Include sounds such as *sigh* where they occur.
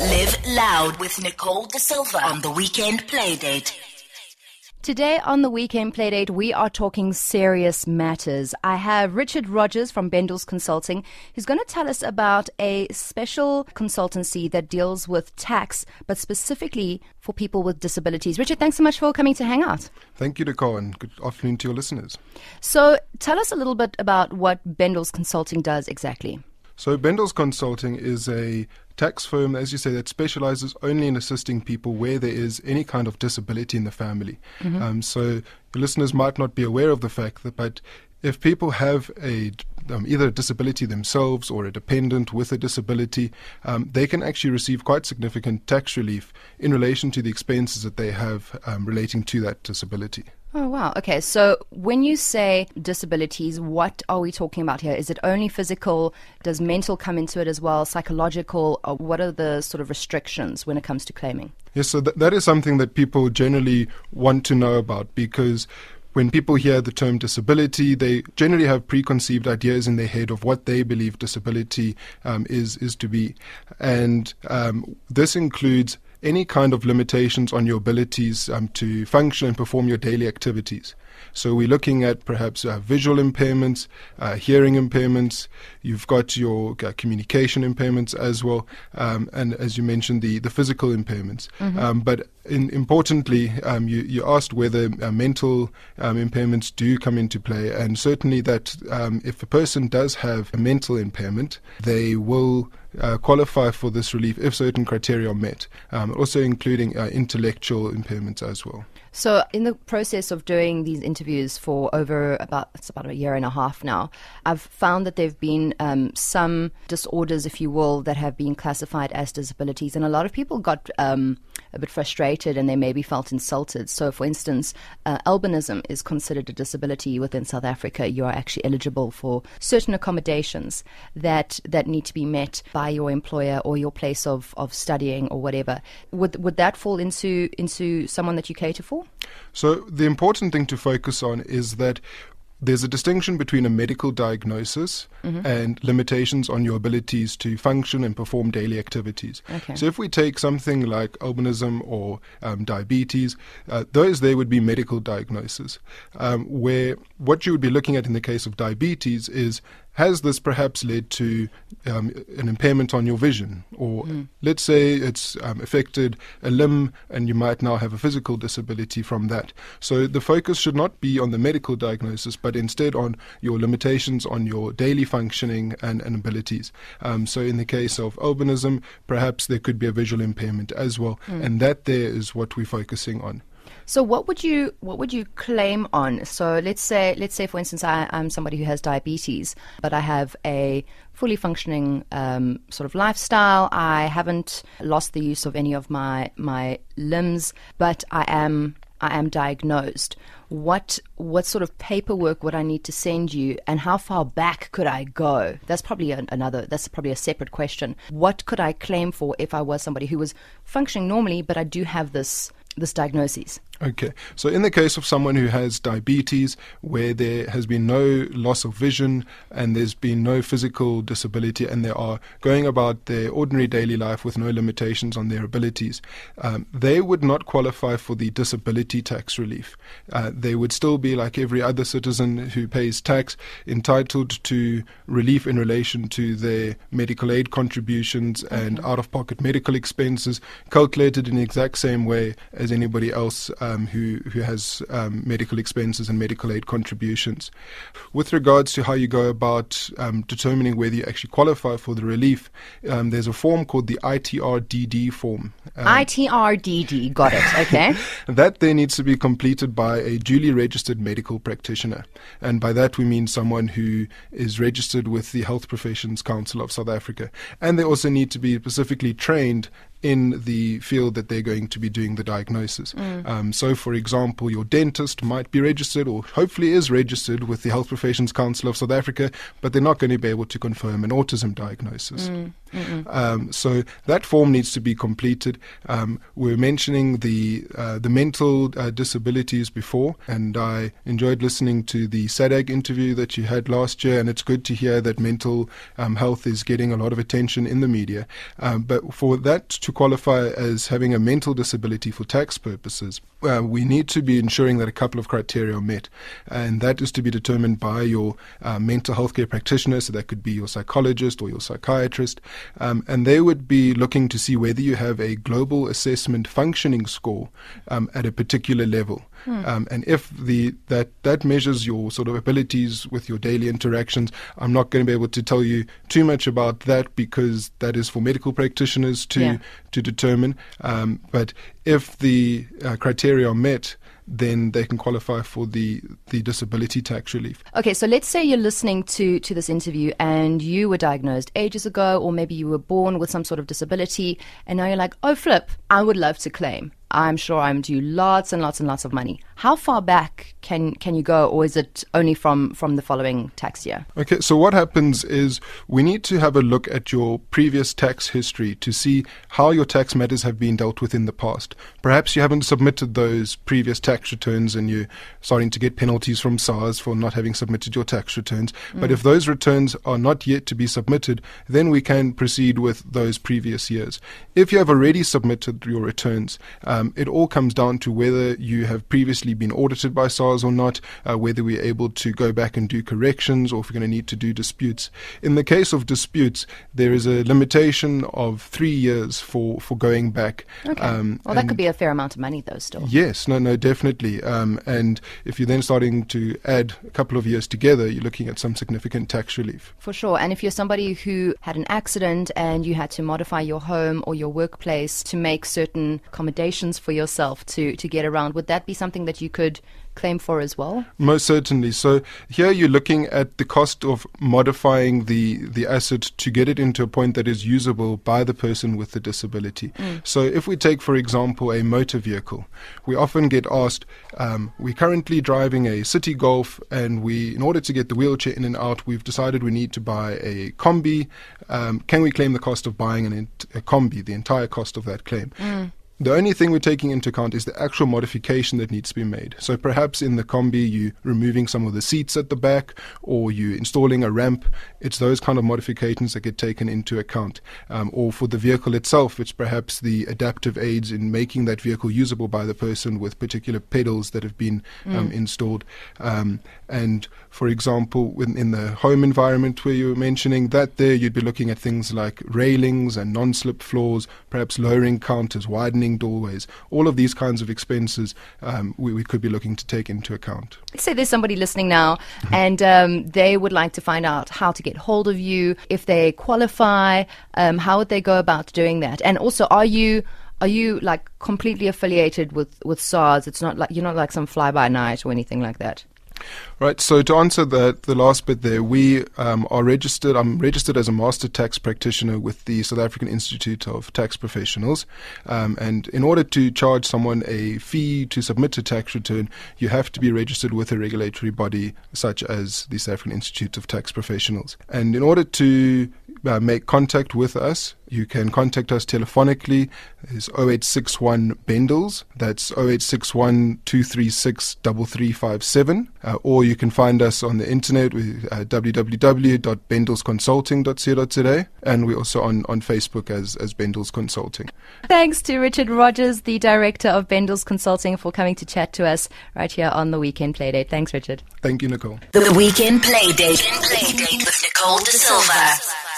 Live loud with Nicole De Silva on the weekend playdate. Today on the Weekend Playdate, we are talking serious matters. I have Richard Rogers from Bendels Consulting, who's going to tell us about a special consultancy that deals with tax, but specifically for people with disabilities. Richard, thanks so much for coming to hang out. Thank you, Nicole, and good afternoon to your listeners. So, tell us a little bit about what Bendels Consulting does exactly. So, Bendels Consulting is a tax firm, as you say, that specializes only in assisting people where there is any kind of disability in the family. Mm-hmm. Um, so, your listeners might not be aware of the fact that, but if people have a um, either a disability themselves or a dependent with a disability, um, they can actually receive quite significant tax relief in relation to the expenses that they have um, relating to that disability. Oh, wow. Okay. So when you say disabilities, what are we talking about here? Is it only physical? Does mental come into it as well? Psychological? What are the sort of restrictions when it comes to claiming? Yes, so th- that is something that people generally want to know about because when people hear the term disability, they generally have preconceived ideas in their head of what they believe disability um, is is to be, and um, this includes any kind of limitations on your abilities um, to function and perform your daily activities. So we're looking at perhaps uh, visual impairments, uh, hearing impairments. You've got your uh, communication impairments as well, um, and as you mentioned, the the physical impairments. Mm-hmm. Um, but in, importantly, um, you, you asked whether uh, mental um, impairments do come into play, and certainly that um, if a person does have a mental impairment, they will uh, qualify for this relief if certain criteria are met, um, also including uh, intellectual impairments as well. So, in the process of doing these interviews for over about it's about a year and a half now, I've found that there've been um, some disorders, if you will, that have been classified as disabilities, and a lot of people got um, a bit frustrated and they maybe felt insulted. So, for instance, uh, albinism is considered a disability within South Africa. You are actually eligible for certain accommodations that that need to be met by your employer or your place of, of studying or whatever. Would would that fall into into someone that you cater for? So the important thing to focus on is that there's a distinction between a medical diagnosis mm-hmm. and limitations on your abilities to function and perform daily activities. Okay. So, if we take something like albinism or um, diabetes, uh, those there would be medical diagnoses, um, where what you would be looking at in the case of diabetes is has this perhaps led to um, an impairment on your vision? Or mm. let's say it's um, affected a limb and you might now have a physical disability from that. So the focus should not be on the medical diagnosis, but instead on your limitations on your daily functioning and, and abilities. Um, so in the case of albinism, perhaps there could be a visual impairment as well. Mm. And that there is what we're focusing on. So what would you what would you claim on? So let's say let's say for instance I, am somebody who has diabetes, but I have a fully functioning um, sort of lifestyle. I haven't lost the use of any of my my limbs, but I am I am diagnosed. What what sort of paperwork would I need to send you, and how far back could I go? That's probably an, another. That's probably a separate question. What could I claim for if I was somebody who was functioning normally, but I do have this this diagnosis? Okay, so in the case of someone who has diabetes, where there has been no loss of vision and there's been no physical disability, and they are going about their ordinary daily life with no limitations on their abilities, um, they would not qualify for the disability tax relief. Uh, they would still be like every other citizen who pays tax, entitled to relief in relation to their medical aid contributions mm-hmm. and out of pocket medical expenses, calculated in the exact same way as anybody else. Uh, um, who who has um, medical expenses and medical aid contributions. With regards to how you go about um, determining whether you actually qualify for the relief, um, there's a form called the ITRDD form. Um, ITRDD, got it. Okay. *laughs* that then needs to be completed by a duly registered medical practitioner, and by that we mean someone who is registered with the Health Professions Council of South Africa, and they also need to be specifically trained in the field that they're going to be doing the diagnosis. Mm. Um, so, for example, your dentist might be registered or hopefully is registered with the Health Professions Council of South Africa, but they're not going to be able to confirm an autism diagnosis. Mm. Um, so that form needs to be completed. Um, we are mentioning the uh, the mental uh, disabilities before, and I enjoyed listening to the SADAG interview that you had last year, and it's good to hear that mental um, health is getting a lot of attention in the media. Um, but for that to qualify as having a mental disability for tax purposes, uh, we need to be ensuring that a couple of criteria are met, and that is to be determined by your uh, mental health care practitioner. So that could be your psychologist or your psychiatrist, um, and they would be looking to see whether you have a global assessment functioning score um, at a particular level. Hmm. Um, and if the that that measures your sort of abilities with your daily interactions, I'm not going to be able to tell you too much about that because that is for medical practitioners to yeah. to determine. Um, but if the uh, criteria are met, then they can qualify for the, the disability tax relief. Okay, so let's say you're listening to, to this interview and you were diagnosed ages ago, or maybe you were born with some sort of disability, and now you're like, oh, flip, I would love to claim. I'm sure I'm due lots and lots and lots of money. How far back can can you go, or is it only from from the following tax year? Okay, so what happens is we need to have a look at your previous tax history to see how your tax matters have been dealt with in the past. Perhaps you haven't submitted those previous tax returns, and you're starting to get penalties from SARS for not having submitted your tax returns. Mm. But if those returns are not yet to be submitted, then we can proceed with those previous years. If you have already submitted your returns. Um, um, it all comes down to whether you have previously been audited by SARS or not, uh, whether we're able to go back and do corrections or if we're going to need to do disputes. In the case of disputes, there is a limitation of three years for, for going back. Okay. Um, well, that could be a fair amount of money, though, still. Yes, no, no, definitely. Um, and if you're then starting to add a couple of years together, you're looking at some significant tax relief. For sure. And if you're somebody who had an accident and you had to modify your home or your workplace to make certain accommodations for yourself to, to get around. Would that be something that you could claim for as well? Most certainly. So here you're looking at the cost of modifying the, the asset to get it into a point that is usable by the person with the disability. Mm. So if we take, for example, a motor vehicle, we often get asked, um, we're currently driving a Citi Golf and we, in order to get the wheelchair in and out, we've decided we need to buy a combi. Um, can we claim the cost of buying an, a combi, the entire cost of that claim? Mm. The only thing we're taking into account is the actual modification that needs to be made. So perhaps in the combi, you removing some of the seats at the back, or you installing a ramp. It's those kind of modifications that get taken into account. Um, or for the vehicle itself, it's perhaps the adaptive aids in making that vehicle usable by the person with particular pedals that have been um, mm. installed. Um, and for example, in the home environment where you were mentioning that, there you'd be looking at things like railings and non-slip floors, perhaps lowering counters, widening doorways, all of these kinds of expenses um, we, we, could be looking to take into account. Let's say there's somebody listening now mm-hmm. and um, they would like to find out how to get hold of you, if they qualify, um, how would they go about doing that? And also, are you are you like completely affiliated with with SARS? It's not like you're not like some fly by night or anything like that. Right. So to answer the the last bit there, we um, are registered. I'm registered as a master tax practitioner with the South African Institute of Tax Professionals, um, and in order to charge someone a fee to submit a tax return, you have to be registered with a regulatory body such as the South African Institute of Tax Professionals. And in order to uh, make contact with us, you can contact us telephonically. It's 0861 Bendels. That's 0861 236 3357. Uh, or you can find us on the internet with uh, www.bendelsconsulting.co.za. And we're also on, on Facebook as, as Bendels Consulting. Thanks to Richard Rogers, the director of Bendels Consulting, for coming to chat to us right here on the Weekend Playdate. Thanks, Richard. Thank you, Nicole. The Weekend Playdate, Weekend Playdate with Nicole De Silva.